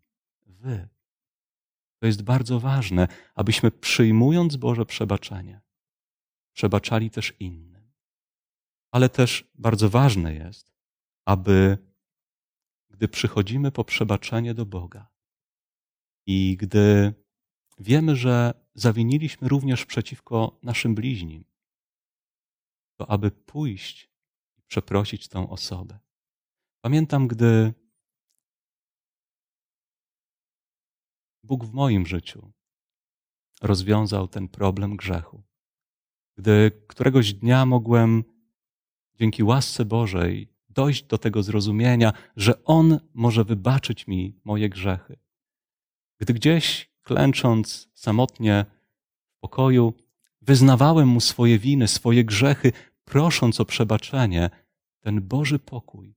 wy. To jest bardzo ważne, abyśmy przyjmując Boże przebaczenie, przebaczali też innym. Ale też bardzo ważne jest, aby gdy przychodzimy po przebaczenie do Boga i gdy wiemy, że zawiniliśmy również przeciwko naszym bliźnim, to aby pójść i przeprosić tę osobę. Pamiętam, gdy Bóg w moim życiu rozwiązał ten problem grzechu. Gdy któregoś dnia mogłem dzięki łasce Bożej dojść do tego zrozumienia, że On może wybaczyć mi moje grzechy. Gdy gdzieś klęcząc samotnie w pokoju, wyznawałem Mu swoje winy, swoje grzechy, prosząc o przebaczenie, ten Boży pokój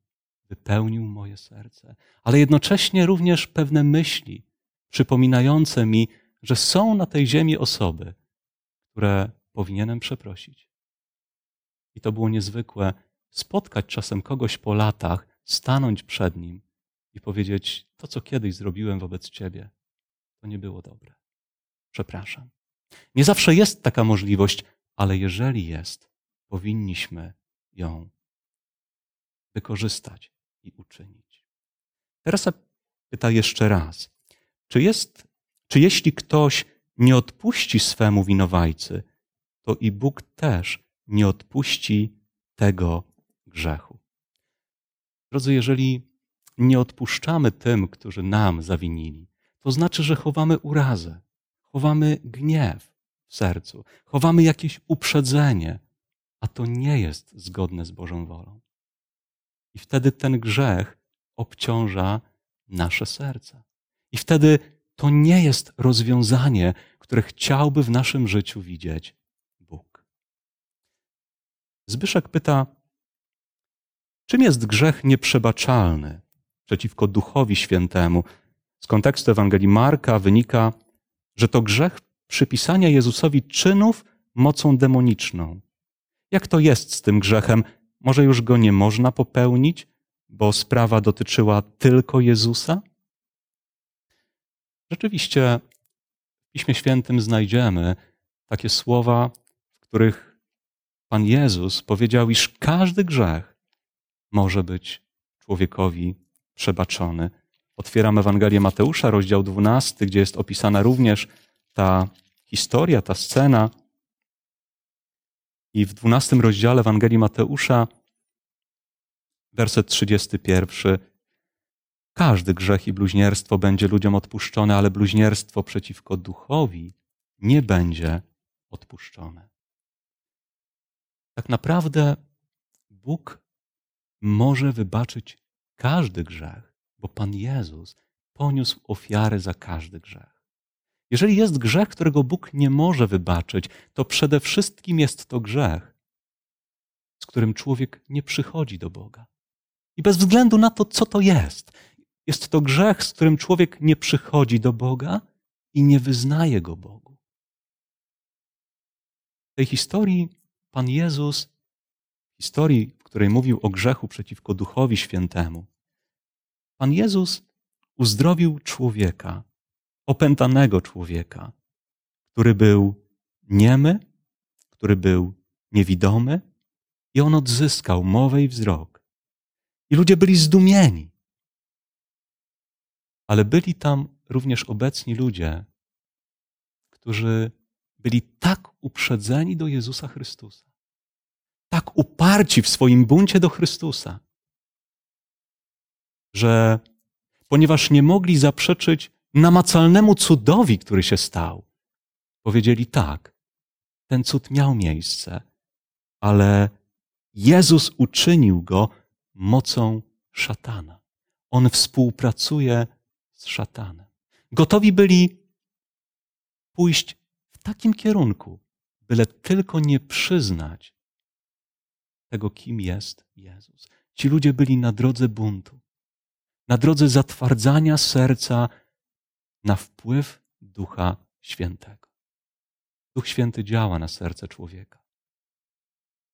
wypełnił moje serce, ale jednocześnie również pewne myśli przypominające mi, że są na tej ziemi osoby, które powinienem przeprosić. I to było niezwykłe spotkać czasem kogoś po latach, stanąć przed nim i powiedzieć: To, co kiedyś zrobiłem wobec ciebie, to nie było dobre. Przepraszam. Nie zawsze jest taka możliwość, ale jeżeli jest, powinniśmy ją wykorzystać i uczynić. Teraz pyta jeszcze raz: czy jest, czy jeśli ktoś nie odpuści swemu winowajcy, to i Bóg też nie odpuści tego grzechu. Drodzy, jeżeli nie odpuszczamy tym, którzy nam zawinili, to znaczy, że chowamy urazę, chowamy gniew w sercu, chowamy jakieś uprzedzenie, a to nie jest zgodne z Bożą wolą. I wtedy ten grzech obciąża nasze serca. I wtedy to nie jest rozwiązanie, które chciałby w naszym życiu widzieć. Zbyszek pyta, czym jest grzech nieprzebaczalny przeciwko Duchowi Świętemu? Z kontekstu Ewangelii Marka wynika, że to grzech przypisania Jezusowi czynów mocą demoniczną. Jak to jest z tym grzechem? Może już go nie można popełnić, bo sprawa dotyczyła tylko Jezusa? Rzeczywiście w Piśmie Świętym znajdziemy takie słowa, w których Pan Jezus powiedział, iż każdy grzech może być człowiekowi przebaczony. Otwieram Ewangelię Mateusza, rozdział 12, gdzie jest opisana również ta historia, ta scena. I w 12 rozdziale Ewangelii Mateusza, werset 31, każdy grzech i bluźnierstwo będzie ludziom odpuszczone, ale bluźnierstwo przeciwko duchowi nie będzie odpuszczone. Tak naprawdę Bóg może wybaczyć każdy grzech, bo Pan Jezus poniósł ofiarę za każdy grzech. Jeżeli jest grzech, którego Bóg nie może wybaczyć, to przede wszystkim jest to grzech, z którym człowiek nie przychodzi do Boga. I bez względu na to, co to jest, jest to grzech, z którym człowiek nie przychodzi do Boga i nie wyznaje go Bogu. W tej historii Pan Jezus, historii, w której mówił o grzechu przeciwko Duchowi Świętemu, Pan Jezus uzdrowił człowieka, opętanego człowieka, który był niemy, który był niewidomy i on odzyskał mowę i wzrok. I ludzie byli zdumieni. Ale byli tam również obecni ludzie, którzy byli tak uprzedzeni do Jezusa Chrystusa, tak uparci w swoim buncie do Chrystusa, że ponieważ nie mogli zaprzeczyć namacalnemu cudowi, który się stał, powiedzieli tak, ten cud miał miejsce, ale Jezus uczynił go mocą szatana. On współpracuje z szatanem. Gotowi byli pójść takim kierunku, byle tylko nie przyznać tego, kim jest Jezus. Ci ludzie byli na drodze buntu, na drodze zatwardzania serca na wpływ Ducha Świętego. Duch Święty działa na serce człowieka.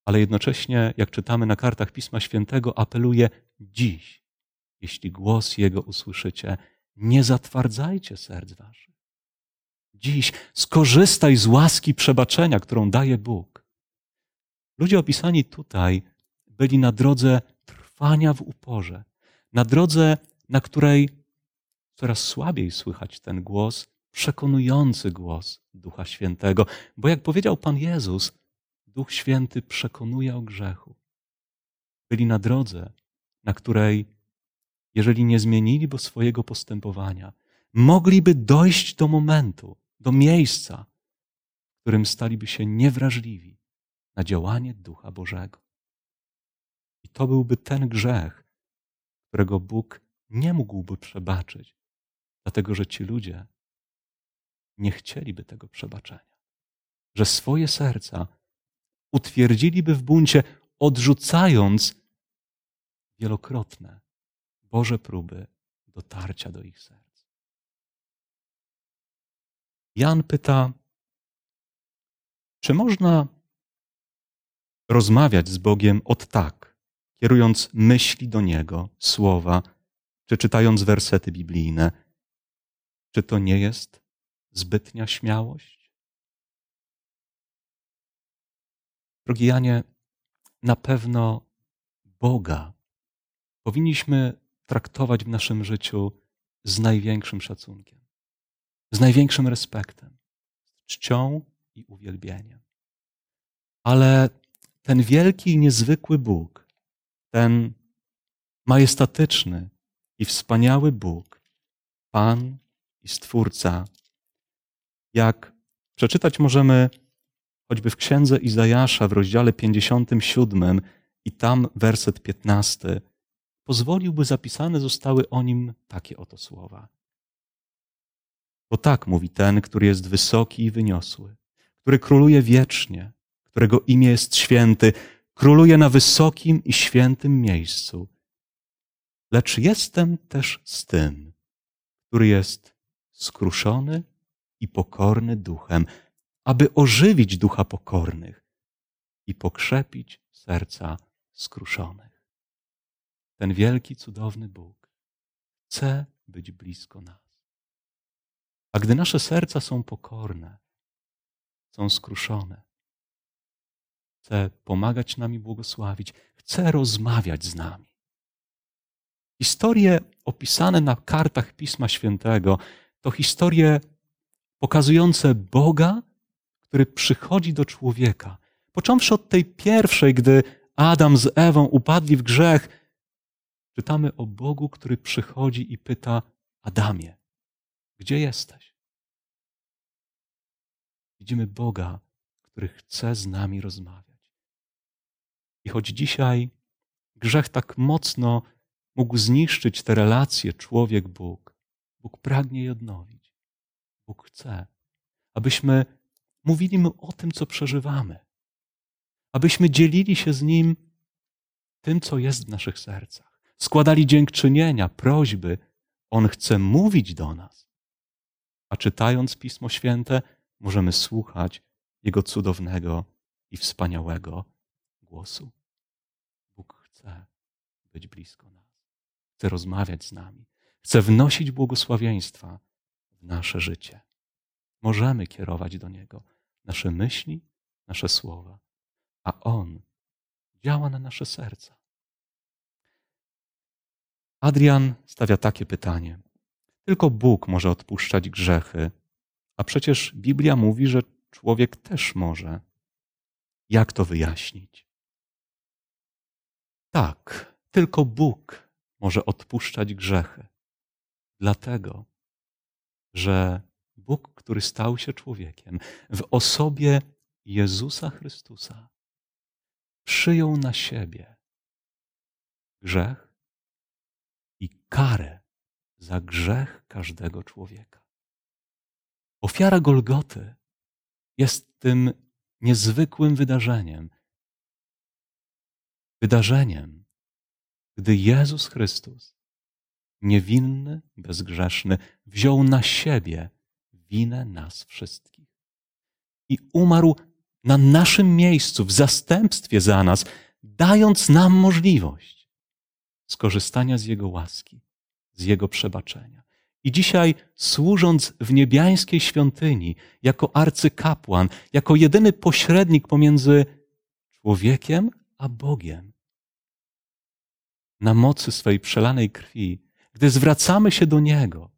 Ale jednocześnie, jak czytamy na kartach Pisma Świętego, apeluje dziś, jeśli głos Jego usłyszycie, nie zatwardzajcie serc waszych. Dziś skorzystaj z łaski przebaczenia, którą daje Bóg. Ludzie opisani tutaj byli na drodze trwania w uporze, na drodze, na której coraz słabiej słychać ten głos, przekonujący głos Ducha Świętego, bo jak powiedział Pan Jezus, Duch Święty przekonuje o grzechu. Byli na drodze, na której jeżeli nie zmieniliby swojego postępowania, mogliby dojść do momentu, do miejsca, w którym staliby się niewrażliwi na działanie Ducha Bożego. I to byłby ten grzech, którego Bóg nie mógłby przebaczyć, dlatego że ci ludzie nie chcieliby tego przebaczenia, że swoje serca utwierdziliby w buncie, odrzucając wielokrotne Boże próby dotarcia do ich serc. Jan pyta, czy można rozmawiać z Bogiem od tak, kierując myśli do Niego, słowa, czy czytając wersety biblijne? Czy to nie jest zbytnia śmiałość? Drogi Janie, na pewno Boga powinniśmy traktować w naszym życiu z największym szacunkiem, z największym respektem, czcią i uwielbieniem. Ale ten wielki i niezwykły Bóg, ten majestatyczny i wspaniały Bóg, Pan i Stwórca, jak przeczytać możemy choćby w księdze Izajasza w rozdziale 57 i tam werset 15 pozwolił, by zapisane zostały o nim takie oto słowa. Bo tak mówi ten, który jest wysoki i wyniosły, który króluje wiecznie, którego imię jest święty, króluje na wysokim i świętym miejscu. Lecz jestem też z tym, który jest skruszony i pokorny duchem, aby ożywić ducha pokornych i pokrzepić serca skruszonych ten wielki, cudowny Bóg chce być blisko nas. A gdy nasze serca są pokorne, są skruszone, chce pomagać nam i błogosławić, chce rozmawiać z nami. Historie opisane na kartach Pisma Świętego to historie pokazujące Boga, który przychodzi do człowieka. Począwszy od tej pierwszej, gdy Adam z Ewą upadli w grzech, Czytamy o Bogu, który przychodzi i pyta: Adamie, gdzie jesteś? Widzimy Boga, który chce z nami rozmawiać. I choć dzisiaj grzech tak mocno mógł zniszczyć te relacje człowiek-Bóg, Bóg pragnie je odnowić. Bóg chce, abyśmy mówili Mu o tym, co przeżywamy, abyśmy dzielili się z Nim tym, co jest w naszych sercach, składali dziękczynienia, prośby. On chce mówić do nas. Czytając Pismo Święte, możemy słuchać Jego cudownego i wspaniałego głosu. Bóg chce być blisko nas, chce rozmawiać z nami, chce wnosić błogosławieństwa w nasze życie. Możemy kierować do Niego nasze myśli, nasze słowa, a On działa na nasze serca. Adrian stawia takie pytanie. Tylko Bóg może odpuszczać grzechy, a przecież Biblia mówi, że człowiek też może. Jak to wyjaśnić? Tak, tylko Bóg może odpuszczać grzechy. Dlatego, że Bóg, który stał się człowiekiem, w osobie Jezusa Chrystusa, przyjął na siebie grzech i karę za grzech każdego człowieka. Ofiara Golgoty jest tym niezwykłym wydarzeniem. Wydarzeniem, gdy Jezus Chrystus, niewinny, bezgrzeszny, wziął na siebie winę nas wszystkich i umarł na naszym miejscu, w zastępstwie za nas, dając nam możliwość skorzystania z Jego łaski, z Jego przebaczenia. I dzisiaj, służąc w niebiańskiej świątyni, jako arcykapłan, jako jedyny pośrednik pomiędzy człowiekiem a Bogiem, na mocy swej przelanej krwi, gdy zwracamy się do Niego,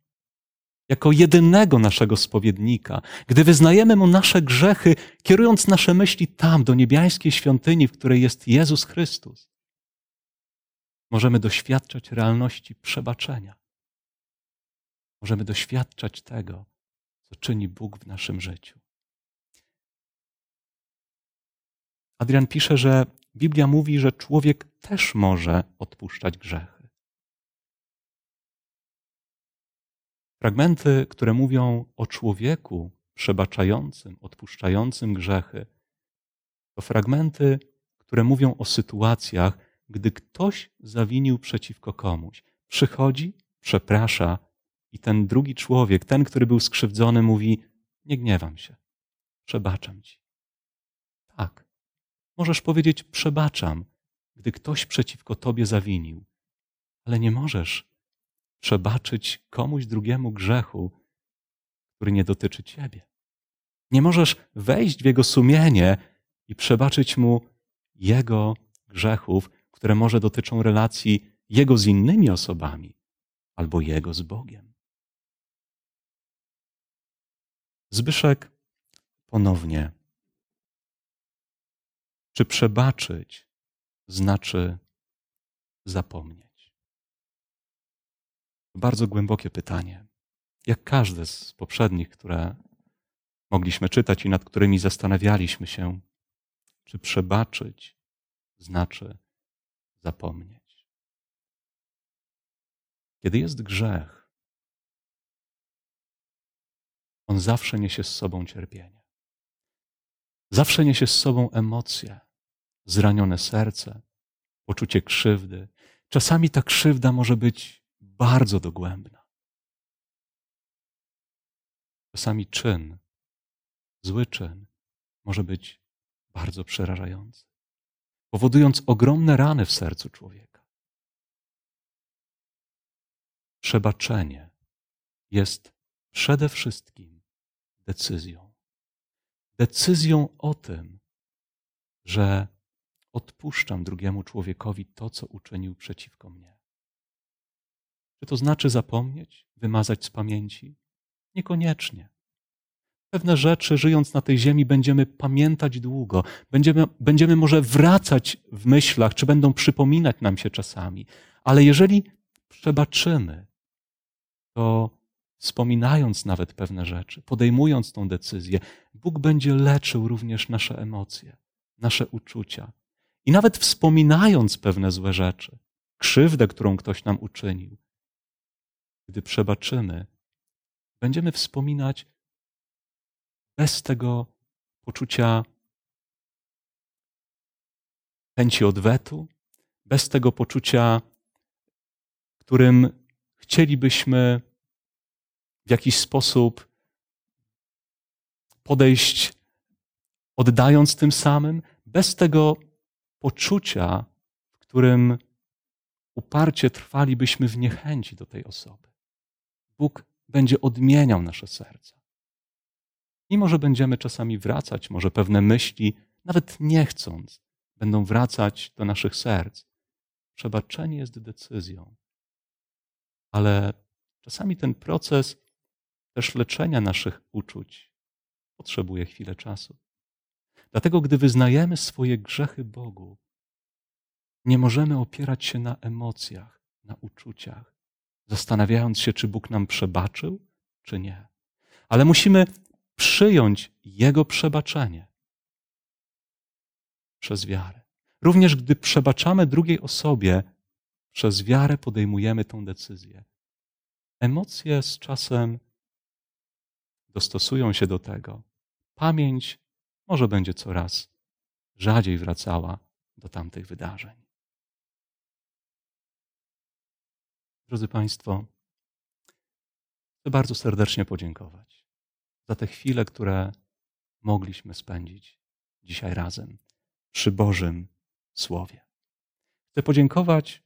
jako jedynego naszego spowiednika, gdy wyznajemy Mu nasze grzechy, kierując nasze myśli tam, do niebiańskiej świątyni, w której jest Jezus Chrystus, możemy doświadczać realności przebaczenia. Możemy doświadczać tego, co czyni Bóg w naszym życiu. Adrian pisze, że Biblia mówi, że człowiek też może odpuszczać grzechy. Fragmenty, które mówią o człowieku przebaczającym, odpuszczającym grzechy, to fragmenty, które mówią o sytuacjach, gdy ktoś zawinił przeciwko komuś. Przychodzi, przeprasza i ten drugi człowiek, ten, który był skrzywdzony, mówi: Nie gniewam się, przebaczam ci. Tak, możesz powiedzieć: Przebaczam, gdy ktoś przeciwko tobie zawinił, ale nie możesz przebaczyć komuś drugiemu grzechu, który nie dotyczy ciebie. Nie możesz wejść w jego sumienie i przebaczyć mu jego grzechów, które może dotyczą relacji jego z innymi osobami albo jego z Bogiem. Zbyszek ponownie. Czy przebaczyć znaczy zapomnieć? Bardzo głębokie pytanie. Jak każde z poprzednich, które mogliśmy czytać i nad którymi zastanawialiśmy się, czy przebaczyć znaczy zapomnieć. Kiedy jest grzech, on zawsze niesie z sobą cierpienie. Zawsze niesie z sobą emocje, zranione serce, poczucie krzywdy. Czasami ta krzywda może być bardzo dogłębna. Czasami czyn, zły czyn, może być bardzo przerażający powodując ogromne rany w sercu człowieka. Przebaczenie jest przede wszystkim decyzją. Decyzją o tym, że odpuszczam drugiemu człowiekowi to, co uczynił przeciwko mnie. Czy to znaczy zapomnieć, wymazać z pamięci? Niekoniecznie. Pewne rzeczy, żyjąc na tej ziemi, będziemy pamiętać długo. Będziemy, będziemy może wracać w myślach, czy będą przypominać nam się czasami. Ale jeżeli przebaczymy, to wspominając nawet pewne rzeczy, podejmując tą decyzję, Bóg będzie leczył również nasze emocje, nasze uczucia. I nawet wspominając pewne złe rzeczy, krzywdę, którą ktoś nam uczynił, gdy przebaczymy, będziemy wspominać bez tego poczucia chęci odwetu, bez tego poczucia, którym chcielibyśmy w jakiś sposób podejść, oddając tym samym, bez tego poczucia, w którym uparcie trwalibyśmy w niechęci do tej osoby. Bóg będzie odmieniał nasze serca. Mimo, że będziemy czasami wracać, może pewne myśli, nawet nie chcąc, będą wracać do naszych serc. Przebaczenie jest decyzją. Ale czasami ten proces też leczenia naszych uczuć potrzebuje chwilę czasu. Dlatego, gdy wyznajemy swoje grzechy Bogu, nie możemy opierać się na emocjach, na uczuciach, zastanawiając się, czy Bóg nam przebaczył, czy nie. Ale musimy przyjąć Jego przebaczenie przez wiarę. Również gdy przebaczamy drugiej osobie, przez wiarę podejmujemy tą decyzję. Emocje z czasem dostosują się do tego. Pamięć może będzie coraz rzadziej wracała do tamtych wydarzeń. Drodzy Państwo, chcę bardzo serdecznie podziękować za te chwile, które mogliśmy spędzić dzisiaj razem przy Bożym Słowie. Chcę podziękować,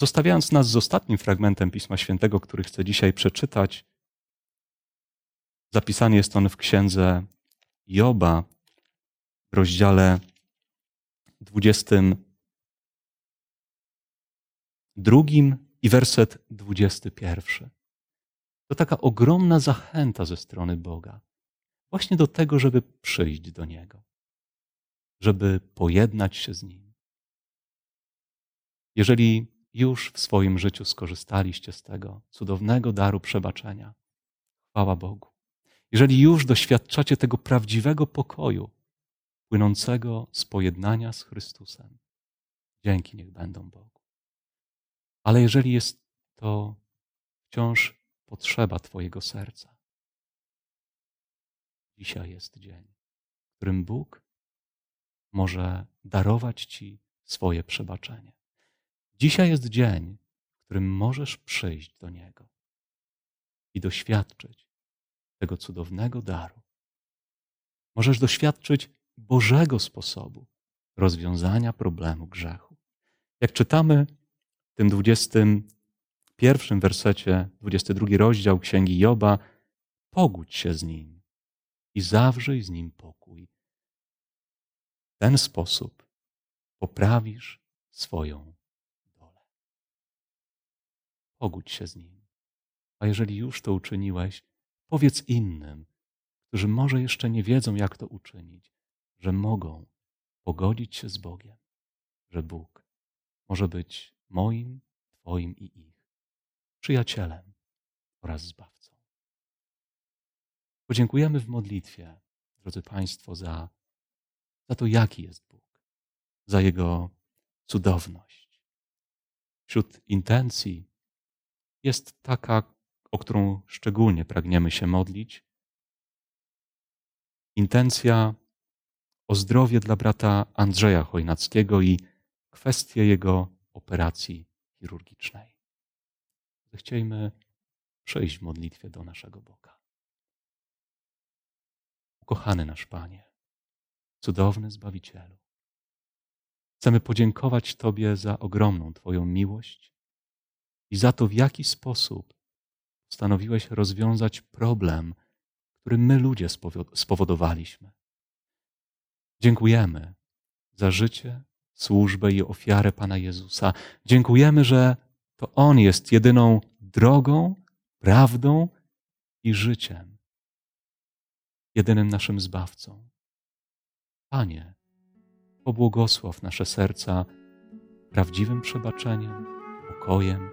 zostawiając nas z ostatnim fragmentem Pisma Świętego, który chcę dzisiaj przeczytać. Zapisany jest on w księdze Joba w rozdziale 22 i werset 21. To taka ogromna zachęta ze strony Boga, właśnie do tego, żeby przyjść do Niego żeby pojednać się z Nim. Jeżeli już w swoim życiu skorzystaliście z tego cudownego daru przebaczenia, chwała Bogu. Jeżeli już doświadczacie tego prawdziwego pokoju płynącego z pojednania z Chrystusem, dzięki niech będą Bogu. Ale jeżeli jest to wciąż potrzeba Twojego serca, dzisiaj jest dzień, w którym Bóg może darować Ci swoje przebaczenie. Dzisiaj jest dzień, w którym możesz przyjść do Niego i doświadczyć tego cudownego daru. Możesz doświadczyć Bożego sposobu rozwiązania problemu grzechu. Jak czytamy w tym 21 wersecie, 22 rozdział Księgi Joba, pogódź się z Nim i zawrzyj z Nim pokój ten sposób poprawisz swoją dolę. Pogódź się z Nim. A jeżeli już to uczyniłeś, powiedz innym, którzy może jeszcze nie wiedzą, jak to uczynić, że mogą pogodzić się z Bogiem, że Bóg może być moim, Twoim i ich przyjacielem oraz zbawcą. Podziękujemy w modlitwie, drodzy Państwo, za za to, jaki jest Bóg, za Jego cudowność. Wśród intencji jest taka, o którą szczególnie pragniemy się modlić. Intencja o zdrowie dla brata Andrzeja Chojnackiego i kwestię jego operacji chirurgicznej. Zechciejmy przejść w modlitwie do naszego Boga. Ukochany nasz Panie, cudowny Zbawicielu. Chcemy podziękować Tobie za ogromną Twoją miłość i za to, w jaki sposób postanowiłeś rozwiązać problem, który my ludzie spowodowaliśmy. Dziękujemy za życie, służbę i ofiarę Pana Jezusa. Dziękujemy, że to On jest jedyną drogą, prawdą i życiem, jedynym naszym zbawcą. Panie, pobłogosław nasze serca prawdziwym przebaczeniem, pokojem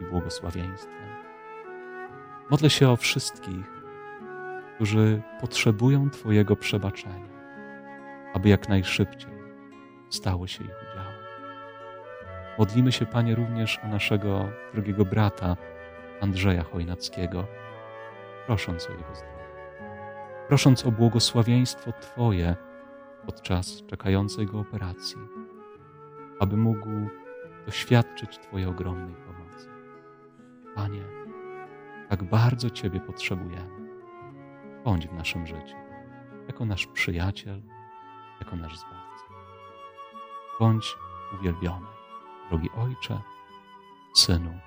i błogosławieństwem. Modlę się o wszystkich, którzy potrzebują Twojego przebaczenia, aby jak najszybciej stało się ich. Modlimy się, Panie, również o naszego drugiego brata, Andrzeja Chojnackiego, prosząc o jego zdrowie. prosząc o błogosławieństwo Twoje podczas czekającej go operacji, aby mógł doświadczyć Twojej ogromnej pomocy. Panie, tak bardzo Ciebie potrzebujemy. Bądź w naszym życiu, jako nasz przyjaciel, jako nasz zbawca. Bądź uwielbiony, drogi Ojcze, Synu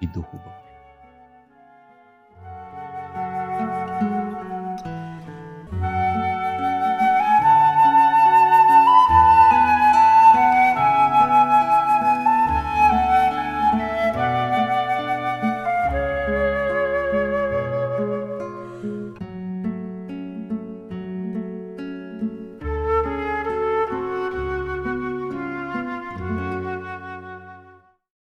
i Duchu Boży.